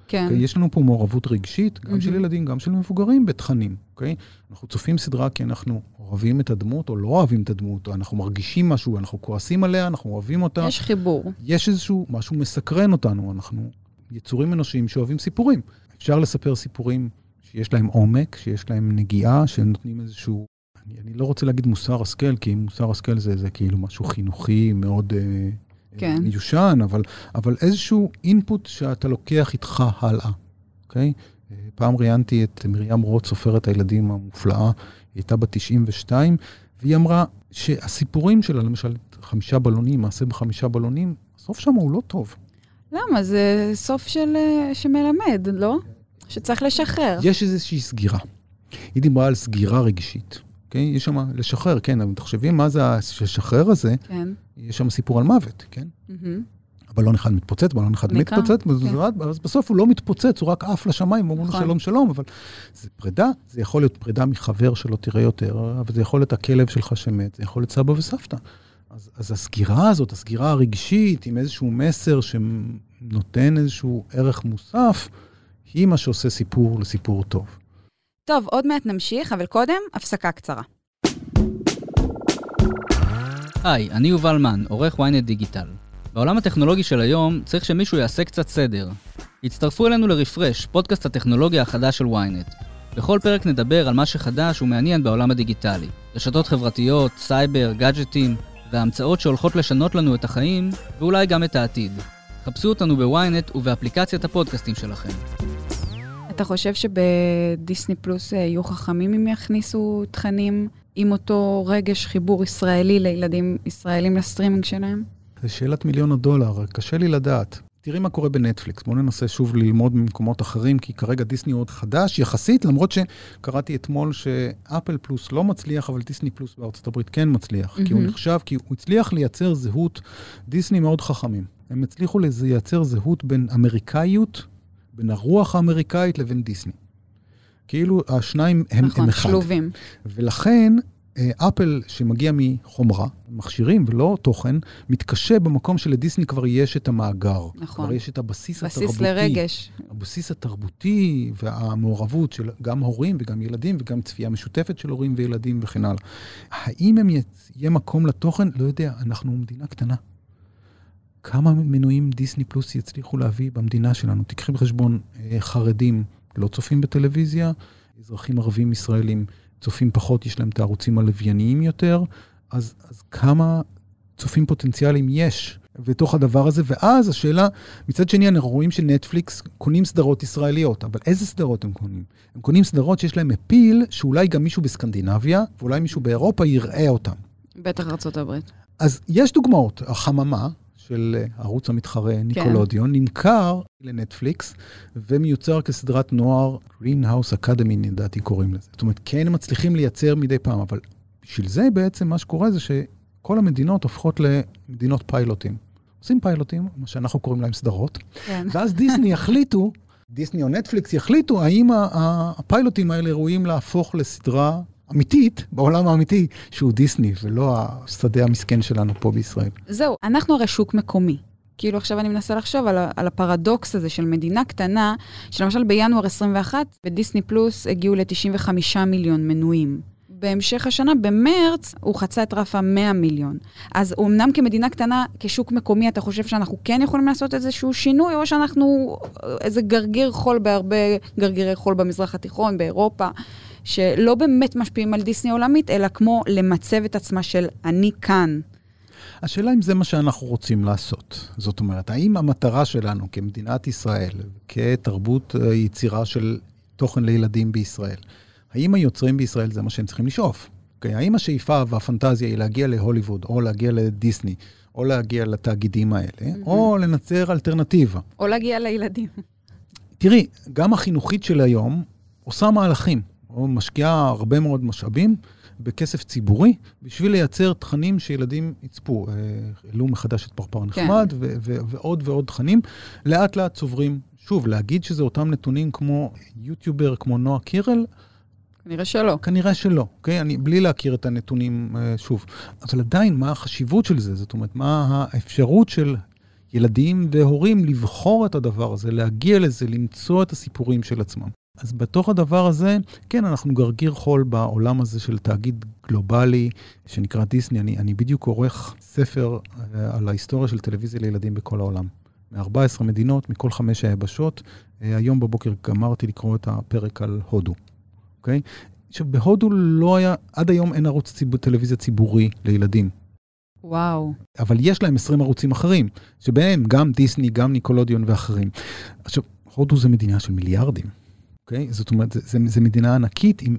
[SPEAKER 2] כן.
[SPEAKER 3] Okay, יש לנו פה מעורבות רגשית, גם
[SPEAKER 2] מהמם.
[SPEAKER 3] של ילדים, גם של מבוגרים, בתכנים, אוקיי? אנחנו צופים סדרה כי אנחנו אוהבים את הדמות, או לא אוהבים את הדמות, או אנחנו מרגישים משהו, אנחנו כועסים עליה, אנחנו אוהבים אותה.
[SPEAKER 2] יש חיבור.
[SPEAKER 3] יש איזשהו משהו מסקרן אותנו, אנחנו יצורים אנושיים שאוהבים סיפורים. אפשר לספר סיפורים שיש להם עומק, שיש להם נגיעה, שהם נותנים איזשהו... אני, אני לא רוצה להגיד מוסר השכל, כי מוסר השכל זה, זה כאילו משהו חינוכי מאוד אה,
[SPEAKER 2] כן.
[SPEAKER 3] מיושן, אבל, אבל איזשהו אינפוט שאתה לוקח איתך הלאה, אוקיי? אה, פעם ראיינתי את מרים רוט, סופרת הילדים המופלאה, היא הייתה בת 92, והיא אמרה שהסיפורים שלה, למשל, חמישה בלונים, מעשה בחמישה בלונים, הסוף שם הוא לא טוב.
[SPEAKER 2] למה? זה סוף של... אה, שמלמד, לא? שצריך לשחרר.
[SPEAKER 3] יש איזושהי סגירה. היא דיברה על סגירה רגשית, אוקיי? יש שם לשחרר, כן, אבל תחשבי מה זה השחרר הזה,
[SPEAKER 2] כן.
[SPEAKER 3] יש שם סיפור על מוות, כן?
[SPEAKER 2] מהמם.
[SPEAKER 3] הבלון אחד מתפוצץ, בלון אחד
[SPEAKER 2] נקרע,
[SPEAKER 3] מתפוצץ,
[SPEAKER 2] כן.
[SPEAKER 3] אז בסוף הוא לא מתפוצץ, הוא רק עף לשמיים, אומרים לו
[SPEAKER 2] נכון.
[SPEAKER 3] שלום שלום, אבל זה פרידה, זה יכול להיות פרידה מחבר שלא תראה יותר, אבל זה יכול להיות הכלב שלך שמת, זה יכול להיות סבא וסבתא. אז, אז הסגירה הזאת, הסגירה הרגשית, עם איזשהו מסר שנותן איזשהו ערך מוסף, היא מה שעושה סיפור לסיפור טוב.
[SPEAKER 2] טוב, עוד מעט נמשיך, אבל קודם, הפסקה קצרה.
[SPEAKER 5] היי, אני יובל מן, עורך ynet דיגיטל. בעולם הטכנולוגי של היום צריך שמישהו יעשה קצת סדר. הצטרפו אלינו לרפרש, פודקאסט הטכנולוגיה החדש של ynet. בכל פרק נדבר על מה שחדש ומעניין בעולם הדיגיטלי. רשתות חברתיות, סייבר, גאדג'טים, וההמצאות שהולכות לשנות לנו את החיים, ואולי גם את העתיד. חפשו אותנו בוויינט ובאפליקציית הפודקאסטים שלכם.
[SPEAKER 2] אתה חושב שבדיסני פלוס אה, יהיו חכמים אם יכניסו תכנים עם אותו רגש חיבור ישראלי לילדים ישראלים לסטרימינג שלהם?
[SPEAKER 3] זו שאלת מיליון הדולר, קשה לי לדעת. תראי מה קורה בנטפליקס, בואו ננסה שוב ללמוד ממקומות אחרים, כי כרגע דיסני עוד חדש יחסית, למרות שקראתי אתמול שאפל פלוס לא מצליח, אבל דיסני פלוס בארצות הברית כן מצליח. כי הוא
[SPEAKER 2] מהמם.
[SPEAKER 3] נחשב, כי הוא הצליח לייצר זהות, דיסני מאוד חכמים. הם הצליחו לייצר זהות בין אמריקאיות, בין הרוח האמריקאית לבין דיסני. כאילו השניים הם,
[SPEAKER 2] נכון,
[SPEAKER 3] הם אחד.
[SPEAKER 2] שלובים.
[SPEAKER 3] ולכן אה, אפל, שמגיע מחומרה, מכשירים ולא תוכן, מתקשה במקום שלדיסני כבר יש את המאגר.
[SPEAKER 2] נכון.
[SPEAKER 3] כבר יש את הבסיס התרבותי.
[SPEAKER 2] בסיס לרגש.
[SPEAKER 3] הבסיס התרבותי והמעורבות של גם הורים וגם ילדים וגם צפייה משותפת של הורים וילדים וכן הלאה. האם הם. יהיה מקום לתוכן? לא יודע, אנחנו מדינה קטנה. כמה מנויים דיסני פלוס יצליחו להביא במדינה שלנו? תקחי בחשבון, אה, חרדים לא צופים בטלוויזיה, אזרחים ערבים ישראלים צופים פחות, יש להם את הערוצים הלווייניים יותר, אז, אז כמה צופים פוטנציאליים יש בתוך הדבר הזה? ואז השאלה, מצד שני, אנחנו רואים שנטפליקס קונים סדרות ישראליות, אבל איזה סדרות הם קונים? הם קונים סדרות שיש להם אפיל, שאולי גם מישהו בסקנדינביה, ואולי מישהו באירופה יראה אותם.
[SPEAKER 2] בטח ארצות הברית.
[SPEAKER 3] אז יש דוגמאות, החממה של אה, הערוץ המתחרה ניקולודיון, נמכר לנטפליקס ומיוצר כסדרת נוער, Greenhouse Academy לדעתי קוראים לזה. זאת אומרת, כן הם מצליחים לייצר מדי פעם, אבל בשביל זה בעצם מה שקורה זה שכל המדינות הופכות למדינות פיילוטים. עושים פיילוטים, מה שאנחנו קוראים להם סדרות,
[SPEAKER 2] כן.
[SPEAKER 3] ואז דיסני יחליטו, דיסני או נטפליקס יחליטו האם הפיילוטים האלה ראויים להפוך לסדרה אמיתית, בעולם האמיתי, שהוא דיסני, ולא השדה המסכן שלנו פה בישראל.
[SPEAKER 2] זהו, אנחנו הרי שוק מקומי. כאילו עכשיו אני מנסה לחשוב על, על הפרדוקס הזה של מדינה קטנה, שלמשל בינואר 21, בדיסני פלוס הגיעו ל-95 מיליון מנויים. בהמשך השנה, במרץ, הוא חצה את רף ה-100 מיליון. אז אמנם כמדינה קטנה, כשוק מקומי, אתה חושב שאנחנו כן יכולים לעשות איזשהו שינוי, או שאנחנו איזה גרגיר חול בהרבה גרגירי חול במזרח התיכון, באירופה, שלא באמת משפיעים על דיסני עולמית, אלא כמו למצב את עצמה של אני כאן.
[SPEAKER 3] השאלה אם זה מה שאנחנו רוצים לעשות. זאת אומרת, האם המטרה שלנו כמדינת ישראל, כתרבות אה, יצירה של תוכן לילדים בישראל, האם היוצרים בישראל זה מה שהם צריכים לשאוף? Okay, אוקיי? האם השאיפה והפנטזיה היא להגיע להוליווד, או להגיע לדיסני, או להגיע לתאגידים האלה, mm-hmm. או לנצר אלטרנטיבה?
[SPEAKER 2] או להגיע לילדים.
[SPEAKER 3] תראי, גם החינוכית של היום עושה מהלכים, או משקיעה הרבה מאוד משאבים בכסף ציבורי, בשביל לייצר תכנים שילדים יצפו. אה, העלו מחדש את פרפר נחמד, כן. ו- ו- ועוד ועוד תכנים. לאט לאט צוברים. שוב, להגיד שזה אותם נתונים כמו יוטיובר, כמו נועה קירל,
[SPEAKER 2] כנראה שלא.
[SPEAKER 3] כנראה שלא, אוקיי? אני, בלי להכיר את הנתונים אה, שוב. אבל עדיין, מה החשיבות של זה? זאת אומרת, מה האפשרות של ילדים והורים לבחור את הדבר הזה, להגיע לזה, למצוא את הסיפורים של עצמם. אז בתוך הדבר הזה, כן, אנחנו גרגיר חול בעולם הזה של תאגיד גלובלי שנקרא דיסני. אני, אני בדיוק עורך ספר אה, על ההיסטוריה של טלוויזיה לילדים בכל העולם. מ-14 מדינות, מכל חמש היבשות. אה, היום בבוקר גמרתי לקרוא את הפרק על הודו, אוקיי? עכשיו, בהודו לא היה, עד היום אין ערוץ ציב, טלוויזיה ציבורי לילדים.
[SPEAKER 2] וואו.
[SPEAKER 3] אבל יש להם 20 ערוצים אחרים, שבהם גם דיסני, גם ניקולודיון ואחרים. עכשיו, הודו זה מדינה של מיליארדים. אוקיי? זאת אומרת, זו מדינה ענקית עם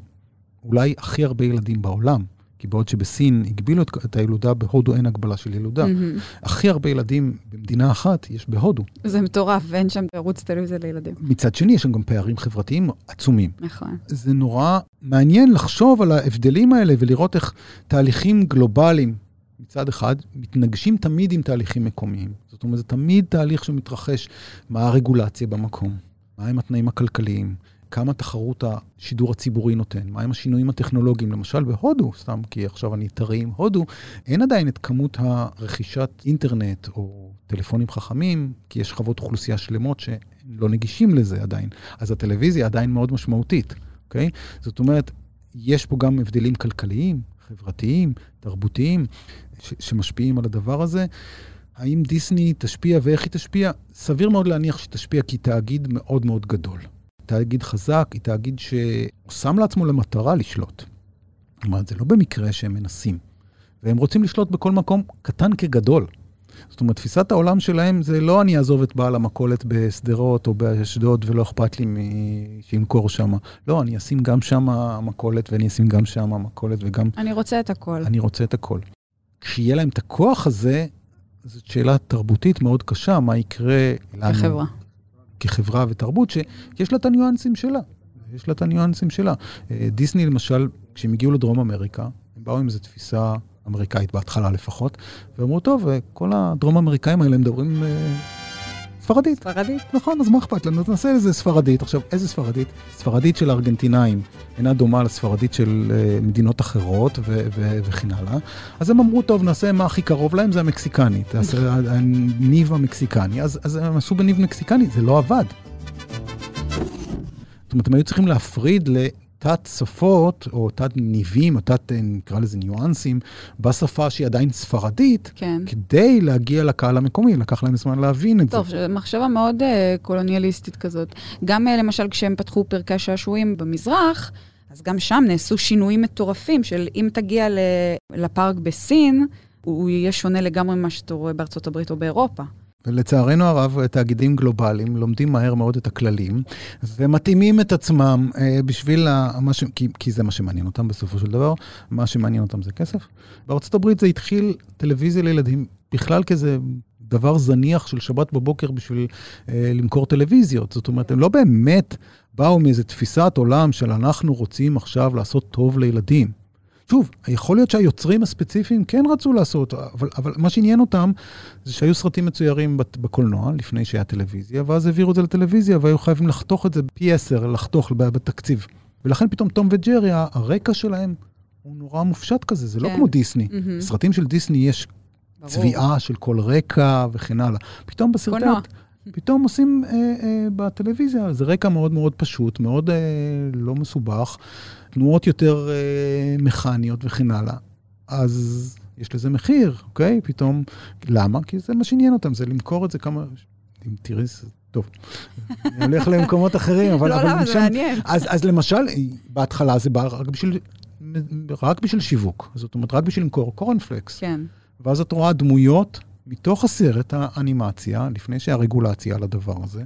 [SPEAKER 3] אולי הכי הרבה ילדים בעולם. כי בעוד שבסין הגבילו את, את הילודה, בהודו אין הגבלה של ילודה. Mm-hmm. הכי הרבה ילדים במדינה אחת יש בהודו.
[SPEAKER 2] זה מטורף, ואין שם ערוץ טלוויזיה לילדים.
[SPEAKER 3] מצד שני, יש שם גם פערים חברתיים עצומים.
[SPEAKER 2] נכון.
[SPEAKER 3] זה נורא מעניין לחשוב על ההבדלים האלה ולראות איך תהליכים גלובליים, מצד אחד, מתנגשים תמיד עם תהליכים מקומיים. זאת אומרת, זה תמיד תהליך שמתרחש, מה הרגולציה במקום, מהם התנאים הכלכליים, כמה תחרות השידור הציבורי נותן, מהם השינויים הטכנולוגיים. למשל בהודו, סתם כי עכשיו אני טרי עם הודו, אין עדיין את כמות הרכישת אינטרנט או טלפונים חכמים, כי יש שכבות אוכלוסייה שלמות שלא נגישים לזה עדיין. אז הטלוויזיה עדיין מאוד משמעותית, אוקיי? זאת אומרת, יש פה גם הבדלים כלכליים, חברתיים, תרבותיים, ש- שמשפיעים על הדבר הזה. האם דיסני תשפיע ואיך היא תשפיע? סביר מאוד להניח שתשפיע כי תאגיד מאוד מאוד גדול. תאגיד חזק, היא תאגיד ששם לעצמו למטרה לשלוט. זאת אומרת, זה לא במקרה שהם מנסים. והם רוצים לשלוט בכל מקום, קטן כגדול. זאת אומרת, תפיסת העולם שלהם זה לא אני אעזוב את בעל המכולת בשדרות או באשדוד ולא אכפת לי שימכור שם. לא, אני אשים גם שם מכולת ואני אשים גם שם מכולת וגם...
[SPEAKER 2] אני רוצה את הכל.
[SPEAKER 3] אני רוצה את הכל. כשיהיה להם את הכוח הזה, זאת שאלה תרבותית מאוד קשה, מה יקרה
[SPEAKER 2] לנו. כחברה.
[SPEAKER 3] כחברה ותרבות, שיש לה את הניואנסים שלה. יש לה את הניואנסים שלה. אה, דיסני, למשל, כשהם הגיעו לדרום אמריקה, הם באו עם איזו תפיסה אמריקאית בהתחלה לפחות, ואמרו, טוב, אה, כל הדרום אמריקאים האלה מדברים אה, ספרדית.
[SPEAKER 2] ספרדית?
[SPEAKER 3] נכון, אז מה אכפת לנו? נעשה איזה ספרדית. עכשיו, איזה ספרדית? ספרדית של הארגנטינאים אינה דומה לספרדית של uh, מדינות אחרות ו- ו- וכן הלאה. אז הם אמרו, טוב, נעשה מה הכי קרוב להם, זה המקסיקנית, הניב המקסיקני. אז, אז הם עשו בניב מקסיקני, זה לא עבד. זאת אומרת, הם היו צריכים להפריד תת שפות, או תת ניבים, או תת, אה, נקרא לזה ניואנסים, בשפה שהיא עדיין ספרדית,
[SPEAKER 2] כן.
[SPEAKER 3] כדי להגיע לקהל המקומי, לקח להם זמן להבין את
[SPEAKER 2] טוב,
[SPEAKER 3] זה.
[SPEAKER 2] טוב, מחשבה מאוד uh, קולוניאליסטית כזאת. גם uh, למשל כשהם פתחו פרקי שעשועים במזרח, אז גם שם נעשו שינויים מטורפים של אם תגיע לפארק בסין, הוא יהיה שונה לגמרי ממה שאתה רואה בארצות הברית או באירופה.
[SPEAKER 3] ולצערנו הרב, תאגידים גלובליים לומדים מהר מאוד את הכללים, ומתאימים את עצמם אה, בשביל, מה ש... כי, כי זה מה שמעניין אותם בסופו של דבר, מה שמעניין אותם זה כסף. בארצות הברית זה התחיל טלוויזיה לילדים בכלל כזה דבר זניח של שבת בבוקר בשביל אה, למכור טלוויזיות. זאת אומרת, הם לא באמת באו מאיזו תפיסת עולם של אנחנו רוצים עכשיו לעשות טוב לילדים. שוב, יכול להיות שהיוצרים הספציפיים כן רצו לעשות, אבל, אבל מה שעניין אותם זה שהיו סרטים מצוירים בקולנוע, לפני שהיה טלוויזיה, ואז העבירו את זה לטלוויזיה, והיו חייבים לחתוך את זה פי עשר, לחתוך בתקציב. ולכן פתאום תום וג'רי, הרקע שלהם הוא נורא מופשט כזה, זה לא כן. לא כמו דיסני. Mm-hmm. בסרטים של דיסני יש ברור. צביעה של כל רקע וכן הלאה. פתאום בסרטי... קולנוע. פתאום עושים אה, אה, בטלוויזיה, זה רקע מאוד מאוד פשוט, מאוד אה, לא מסובך. תנועות יותר אה, מכניות וכן הלאה. אז יש לזה מחיר, אוקיי? פתאום, למה? כי זה מה שעניין אותם, זה למכור את זה כמה, אם תראי, זה טוב. אני הולך למקומות אחרים, אבל...
[SPEAKER 2] לא,
[SPEAKER 3] אבל
[SPEAKER 2] למה? זה מעניין.
[SPEAKER 3] אז, אז למשל, בהתחלה זה בא רק בשביל, רק בשביל שיווק. זאת אומרת, רק בשביל למכור קורנפלקס.
[SPEAKER 2] כן.
[SPEAKER 3] ואז את רואה דמויות מתוך הסרט האנימציה, לפני שהרגולציה על הדבר הזה.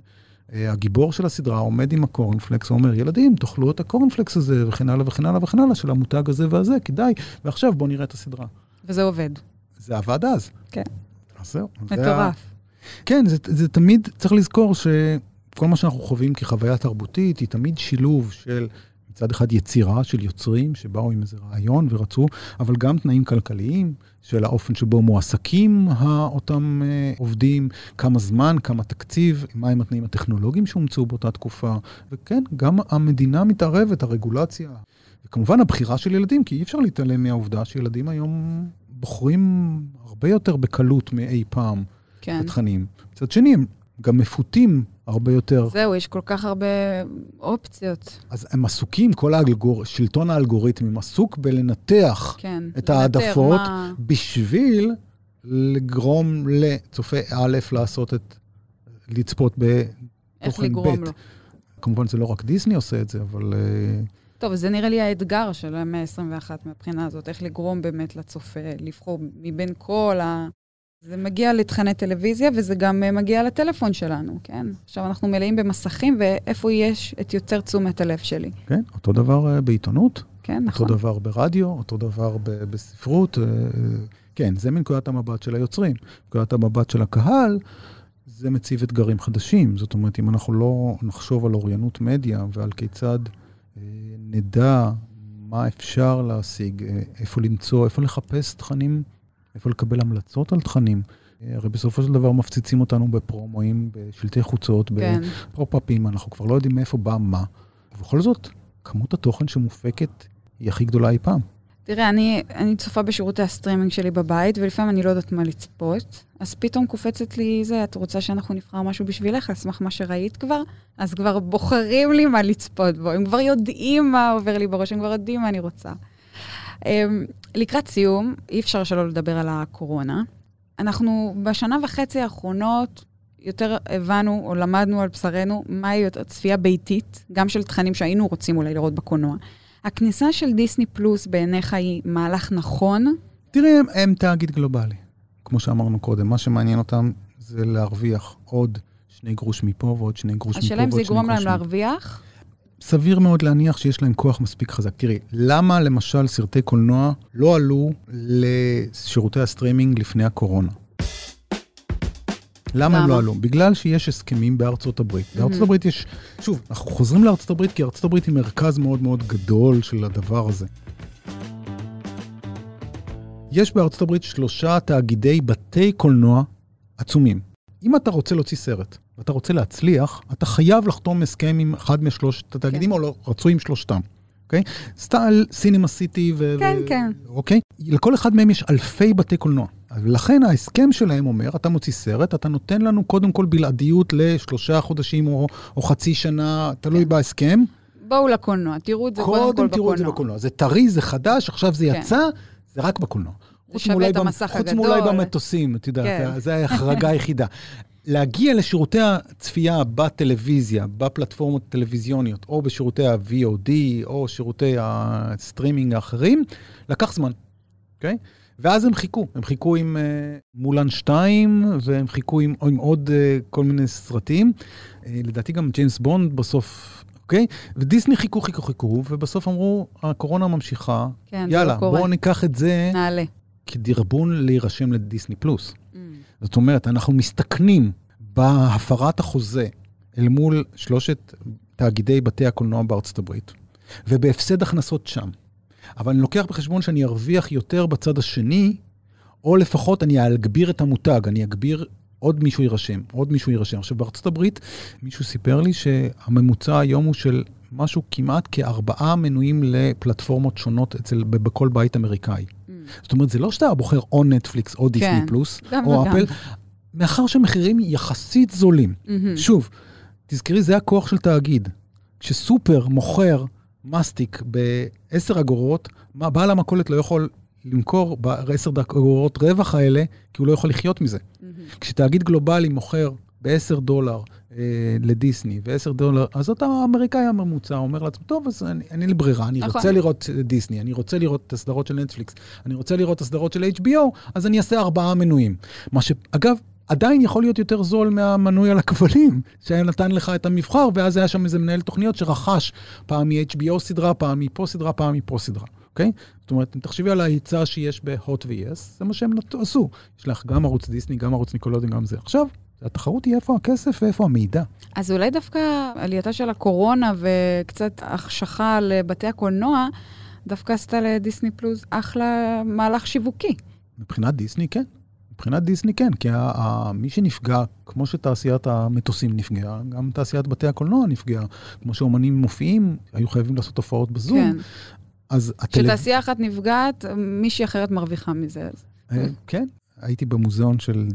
[SPEAKER 3] אה, הגיבור של הסדרה עומד עם הקורנפלקס, הוא אומר, ילדים, תאכלו את הקורנפלקס הזה, וכן הלאה וכן הלאה וכן הלאה, של המותג הזה והזה, כדאי, ועכשיו בואו נראה את הסדרה.
[SPEAKER 2] וזה עובד.
[SPEAKER 3] זה עבד אז.
[SPEAKER 2] כן.
[SPEAKER 3] אז זהו. זה
[SPEAKER 2] מטורף.
[SPEAKER 3] כן, זה, זה תמיד, צריך לזכור שכל מה שאנחנו חווים כחוויה תרבותית, היא תמיד שילוב של מצד אחד יצירה של יוצרים שבאו עם איזה רעיון ורצו, אבל גם תנאים כלכליים של האופן שבו מועסקים אותם אה, עובדים, כמה זמן, כמה תקציב, מהם התנאים הטכנולוגיים שהומצאו באותה תקופה, וכן, גם המדינה מתערבת, הרגולציה. וכמובן הבחירה של ילדים, כי אי אפשר להתעלם מהעובדה שילדים היום בוחרים הרבה יותר בקלות מאי פעם.
[SPEAKER 2] כן.
[SPEAKER 3] התכנים. מצד שני, הם גם מפותים הרבה יותר.
[SPEAKER 2] זהו, יש כל כך הרבה אופציות.
[SPEAKER 3] אז הם עסוקים, כל האלגור... שלטון האלגוריתמים עסוק בלנתח
[SPEAKER 2] כן.
[SPEAKER 3] את
[SPEAKER 2] לנטר
[SPEAKER 3] העדפות
[SPEAKER 2] מה-
[SPEAKER 3] בשביל לגרום לצופה א' לעשות את... לצפות
[SPEAKER 2] איך
[SPEAKER 3] בתוכן
[SPEAKER 2] לגרום
[SPEAKER 3] ב'.
[SPEAKER 2] לו.
[SPEAKER 3] כמובן, זה לא רק דיסני עושה את זה, אבל... אה,
[SPEAKER 2] טוב, זה נראה לי האתגר של המאה ה-21 מהבחינה הזאת, איך לגרום באמת לצופה לבחור מבין כל ה... זה מגיע לתכני טלוויזיה וזה גם אה, מגיע לטלפון שלנו, כן? עכשיו אנחנו מלאים במסכים, ואיפה יש את יותר תשומת הלב שלי,
[SPEAKER 3] כן, אותו דבר אה, בעיתונות,
[SPEAKER 2] כן?
[SPEAKER 3] אותו
[SPEAKER 2] נכון.
[SPEAKER 3] דבר ברדיו, אותו דבר ב- בספרות. אה, כן, זה מנקודת המבט של היוצרים. מנקודת המבט של הקהל, זה מציב אתגרים חדשים. זאת אומרת, אם אנחנו לא נחשוב על אוריינות מדיה ועל כיצד אה, נדע מה אפשר להשיג, אה, איפה למצוא, איפה לחפש תכנים, איפה לקבל המלצות על תכנים. הרי בסופו של דבר מפציצים אותנו בפרומואים, בשלטי חוצות,
[SPEAKER 2] כן.
[SPEAKER 3] בפופ-אפים, אנחנו כבר לא יודעים מאיפה בא מה. ובכל זאת, כמות התוכן שמופקת היא הכי גדולה אי פעם.
[SPEAKER 2] תראה, אני, אני צופה בשירותי הסטרימינג שלי בבית, ולפעמים אני לא יודעת מה לצפות, אז פתאום קופצת לי זה, את רוצה שאנחנו נבחר משהו בשבילך, על סמך מה שראית כבר? אז כבר בוחרים לי מה לצפות בו, הם כבר יודעים מה עובר לי בראש, הם כבר יודעים מה אני רוצה. לקראת סיום, אי אפשר שלא לדבר על הקורונה. אנחנו בשנה וחצי האחרונות יותר הבנו או למדנו על בשרנו מהי יותר צפייה ביתית, גם של תכנים שהיינו רוצים אולי לראות בקולנוע. הכניסה של דיסני פלוס בעיניך היא מהלך נכון?
[SPEAKER 3] תראי, הם, הם תאגיד גלובלי. כמו שאמרנו קודם, מה שמעניין אותם זה להרוויח עוד שני גרוש מפה ועוד שני גרוש מפה
[SPEAKER 2] השאלה אם
[SPEAKER 3] ועוד
[SPEAKER 2] זה
[SPEAKER 3] שני
[SPEAKER 2] יגרום
[SPEAKER 3] גרוש
[SPEAKER 2] להם
[SPEAKER 3] מפה.
[SPEAKER 2] להרוויח?
[SPEAKER 3] סביר מאוד להניח שיש להם כוח מספיק חזק. תראי, למה למשל סרטי קולנוע לא עלו לשירותי הסטרימינג לפני הקורונה? למה הם? לא עלו? בגלל שיש הסכמים בארצות הברית. בארצות הברית יש, שוב, אנחנו חוזרים לארצות הברית כי ארצות הברית היא מרכז מאוד מאוד גדול של הדבר הזה. יש בארצות הברית שלושה תאגידי בתי קולנוע עצומים. אם אתה רוצה להוציא סרט ואתה רוצה להצליח, אתה חייב לחתום הסכם עם אחד משלושת התאגידים, או לא, רצוי עם שלושתם, אוקיי? סטייל, סינמה סיטי ו...
[SPEAKER 2] כן,
[SPEAKER 3] ו-
[SPEAKER 2] כן.
[SPEAKER 3] אוקיי? לכל אחד מהם יש אלפי בתי קולנוע. ולכן ההסכם שלהם אומר, אתה מוציא סרט, אתה נותן לנו קודם כל בלעדיות לשלושה חודשים או, או חצי שנה, תלוי
[SPEAKER 2] כן.
[SPEAKER 3] בהסכם.
[SPEAKER 2] בואו לקולנוע, תראו את זה קודם כל
[SPEAKER 3] קודם תראו את זה
[SPEAKER 2] בקולנוע.
[SPEAKER 3] בקולנוע. זה טרי, זה חדש, עכשיו זה
[SPEAKER 2] כן.
[SPEAKER 3] יצא, זה רק בקולנוע. חוץ מאולי
[SPEAKER 2] את
[SPEAKER 3] במ- חוץ מאולי. במטוסים, את יודעת,
[SPEAKER 2] כן.
[SPEAKER 3] זה ההחרגה היחידה. להגיע לשירותי הצפייה בטלוויזיה, בפלטפורמות טלוויזיוניות, או בשירותי ה-VOD, או שירותי הסטרימינג האחרים, לקח זמן, אוקיי? ואז הם חיכו, הם חיכו עם uh, מולן 2, והם חיכו עם, עם עוד uh, כל מיני סרטים. Uh, לדעתי גם ג'יימס בונד בסוף, אוקיי? ודיסני חיכו, חיכו, חיכו, ובסוף אמרו, הקורונה ממשיכה,
[SPEAKER 2] כן,
[SPEAKER 3] יאללה,
[SPEAKER 2] לא קורה.
[SPEAKER 3] בואו ניקח את זה
[SPEAKER 2] נעלה.
[SPEAKER 3] כדרבון להירשם לדיסני פלוס.
[SPEAKER 2] Mm.
[SPEAKER 3] זאת אומרת, אנחנו מסתכנים בהפרת החוזה אל מול שלושת תאגידי בתי הקולנוע בארצות הברית, ובהפסד הכנסות שם. אבל אני לוקח בחשבון שאני ארוויח יותר בצד השני, או לפחות אני אגביר את המותג, אני אגביר, עוד מישהו יירשם, עוד מישהו יירשם. עכשיו, בארצות הברית, מישהו סיפר לי שהממוצע היום הוא של משהו כמעט כארבעה מנויים לפלטפורמות שונות אצל, בכל בית אמריקאי. זאת אומרת, זה לא שאתה בוחר או נטפליקס או דיסני
[SPEAKER 2] כן,
[SPEAKER 3] פלוס, או
[SPEAKER 2] וגם.
[SPEAKER 3] אפל, מאחר שהמחירים יחסית זולים. שוב, תזכרי, זה הכוח של תאגיד. כשסופר מוכר מסטיק ב-10 אגורות, בעל המכולת לא יכול למכור ב-10 אגורות רווח האלה, כי הוא לא יכול לחיות מזה. כשתאגיד גלובלי מוכר ב-10 דולר אה, לדיסני ו-10 דולר, אז אותו האמריקאי הממוצע אומר לעצמו, טוב, אז אני- אין לי ברירה, אני
[SPEAKER 2] נכון.
[SPEAKER 3] רוצה לראות אה, דיסני, אני רוצה לראות את הסדרות של נטפליקס, אני רוצה לראות את הסדרות של HBO, אז אני אעשה ארבעה מנויים. מה שאגב, עדיין יכול להיות יותר זול מהמנוי על הכבלים, שהיה נתן לך את המבחר, ואז היה שם איזה מנהל תוכניות שרכש פעם מ-HBO סדרה, פעם מפה סדרה, פעם מפה סדרה, אוקיי? זאת אומרת, אם תחשבי על ההיצע שיש בהוט ו-yes, זה מה שהם עשו. יש לך גם ערוץ דיסני, גם ערוץ ניקולודיון, גם זה. עכשיו, התחרות היא איפה הכסף ואיפה המידע.
[SPEAKER 2] אז אולי דווקא עלייתה של הקורונה וקצת החשכה לבתי הקולנוע, דווקא עשתה לדיסני פלוס אחלה מהלך שיווקי.
[SPEAKER 3] מבחינת דיסני, כן. מבחינת דיסני, כן, כי מי שנפגע, כמו שתעשיית המטוסים נפגעה, גם תעשיית בתי הקולנוע נפגעה. כמו שאומנים מופיעים, היו חייבים לעשות הופעות בזום.
[SPEAKER 2] כן.
[SPEAKER 3] אז הטלוויזיה...
[SPEAKER 2] כשתעשייה אחת נפגעת, מישהי אחרת מרוויחה מזה.
[SPEAKER 3] אה, כן, הייתי במוזיאון של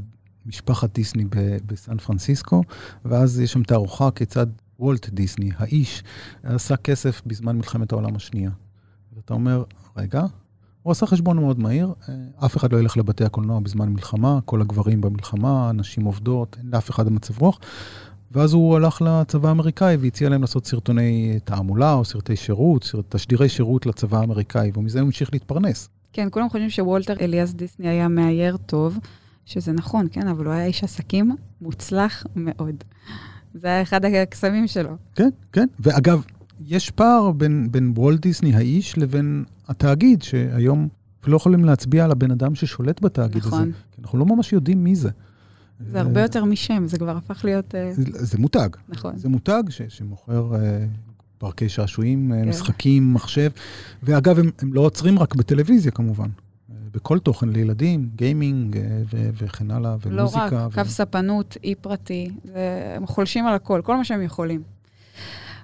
[SPEAKER 3] משפחת דיסני בסן פרנסיסקו, ואז יש שם תערוכה כיצד וולט דיסני, האיש, עשה כסף בזמן מלחמת העולם השנייה. ואתה אומר, רגע, הוא עשה חשבון מאוד מהיר, אה, אף אחד לא ילך לבתי הקולנוע בזמן מלחמה, כל הגברים במלחמה, נשים עובדות, אין לאף אחד מצב רוח. ואז הוא הלך לצבא האמריקאי והציע להם לעשות סרטוני תעמולה או סרטי שירות, תשדירי שירות לצבא האמריקאי, ומזה הוא המשיך להתפרנס.
[SPEAKER 2] כן, כולם חושבים שוולטר אליאס דיסני היה מאייר טוב, שזה נכון, כן, אבל הוא היה איש עסקים מוצלח מאוד. זה היה אחד הקסמים שלו.
[SPEAKER 3] כן, כן. ואגב, יש פער בין, בין וולט דיסני האיש לבין התאגיד, שהיום לא יכולים להצביע על הבן אדם ששולט בתאגיד
[SPEAKER 2] נכון.
[SPEAKER 3] הזה. כי אנחנו לא ממש יודעים מי זה.
[SPEAKER 2] זה הרבה יותר משם, זה כבר הפך להיות... אה,
[SPEAKER 3] זה, זה מותג.
[SPEAKER 2] נכון.
[SPEAKER 3] זה מותג ש, שמוכר אה, פארקי שעשועים, אה,
[SPEAKER 2] כן.
[SPEAKER 3] משחקים, מחשב. ואגב, הם, הם לא עוצרים רק בטלוויזיה כמובן. בכל תוכן לילדים, גיימינג אה, ו- וכן הלאה,
[SPEAKER 2] לא רק,
[SPEAKER 3] ומוזיקה.
[SPEAKER 2] קו ספנות, אי פרטי, הם חולשים על הכל, כל מה שהם יכולים.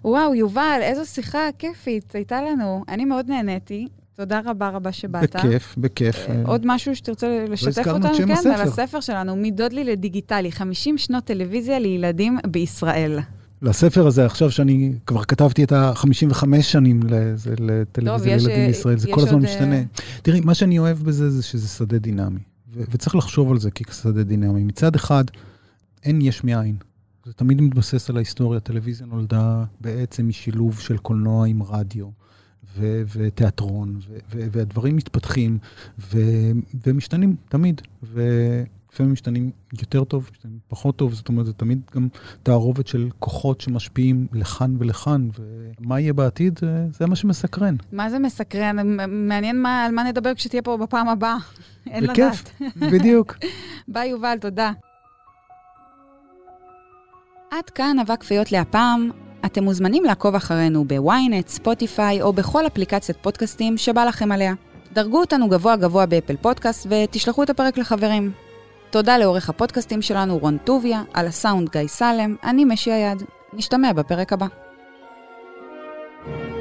[SPEAKER 2] וואו, יובל, איזו שיחה כיפית הייתה לנו. אני מאוד נהניתי. תודה רבה רבה שבאת.
[SPEAKER 3] בכיף, בכיף.
[SPEAKER 2] אה, עוד משהו שתרצה לשתף
[SPEAKER 3] את
[SPEAKER 2] אותנו? כן,
[SPEAKER 3] הספר.
[SPEAKER 2] על הספר שלנו, מדודלי לדיגיטלי, 50 שנות טלוויזיה לילדים בישראל.
[SPEAKER 3] לספר הזה, עכשיו שאני כבר כתבתי את ה-55 שנים לזה-
[SPEAKER 2] טוב,
[SPEAKER 3] לטלוויזיה
[SPEAKER 2] יש,
[SPEAKER 3] לילדים בישראל, זה כל הזמן
[SPEAKER 2] עוד,
[SPEAKER 3] משתנה.
[SPEAKER 2] אה,
[SPEAKER 3] תראי, מה שאני אוהב בזה זה שזה שדה דינמי, ו- וצריך לחשוב על זה כשדה דינמי. מצד אחד, אין יש מאין. זה תמיד מתבסס על ההיסטוריה. טלוויזיה נולדה בעצם משילוב של קולנוע עם רדיו. ו- ותיאטרון, ו- ו- והדברים מתפתחים ו- ומשתנים תמיד, ולפעמים משתנים יותר טוב, משתנים פחות טוב, זאת אומרת, זה תמיד גם תערובת של כוחות שמשפיעים לכאן ולכאן, ומה יהיה בעתיד, אה, זה מה שמסקרן.
[SPEAKER 2] מה זה מסקרן? מעניין מה, על מה נדבר כשתהיה פה בפעם הבאה. אין לדעת.
[SPEAKER 3] בכיף, בדיוק.
[SPEAKER 2] ביי, יובל, תודה. עד כאן עבק כפיות להפעם. אתם מוזמנים לעקוב אחרינו בוויינט, ספוטיפיי או בכל אפליקציית פודקאסטים שבא לכם עליה. דרגו אותנו גבוה גבוה באפל פודקאסט ותשלחו את הפרק לחברים. תודה לעורך הפודקאסטים שלנו רון טוביה, על הסאונד גיא סלם, אני משי היד. נשתמע בפרק הבא. thank you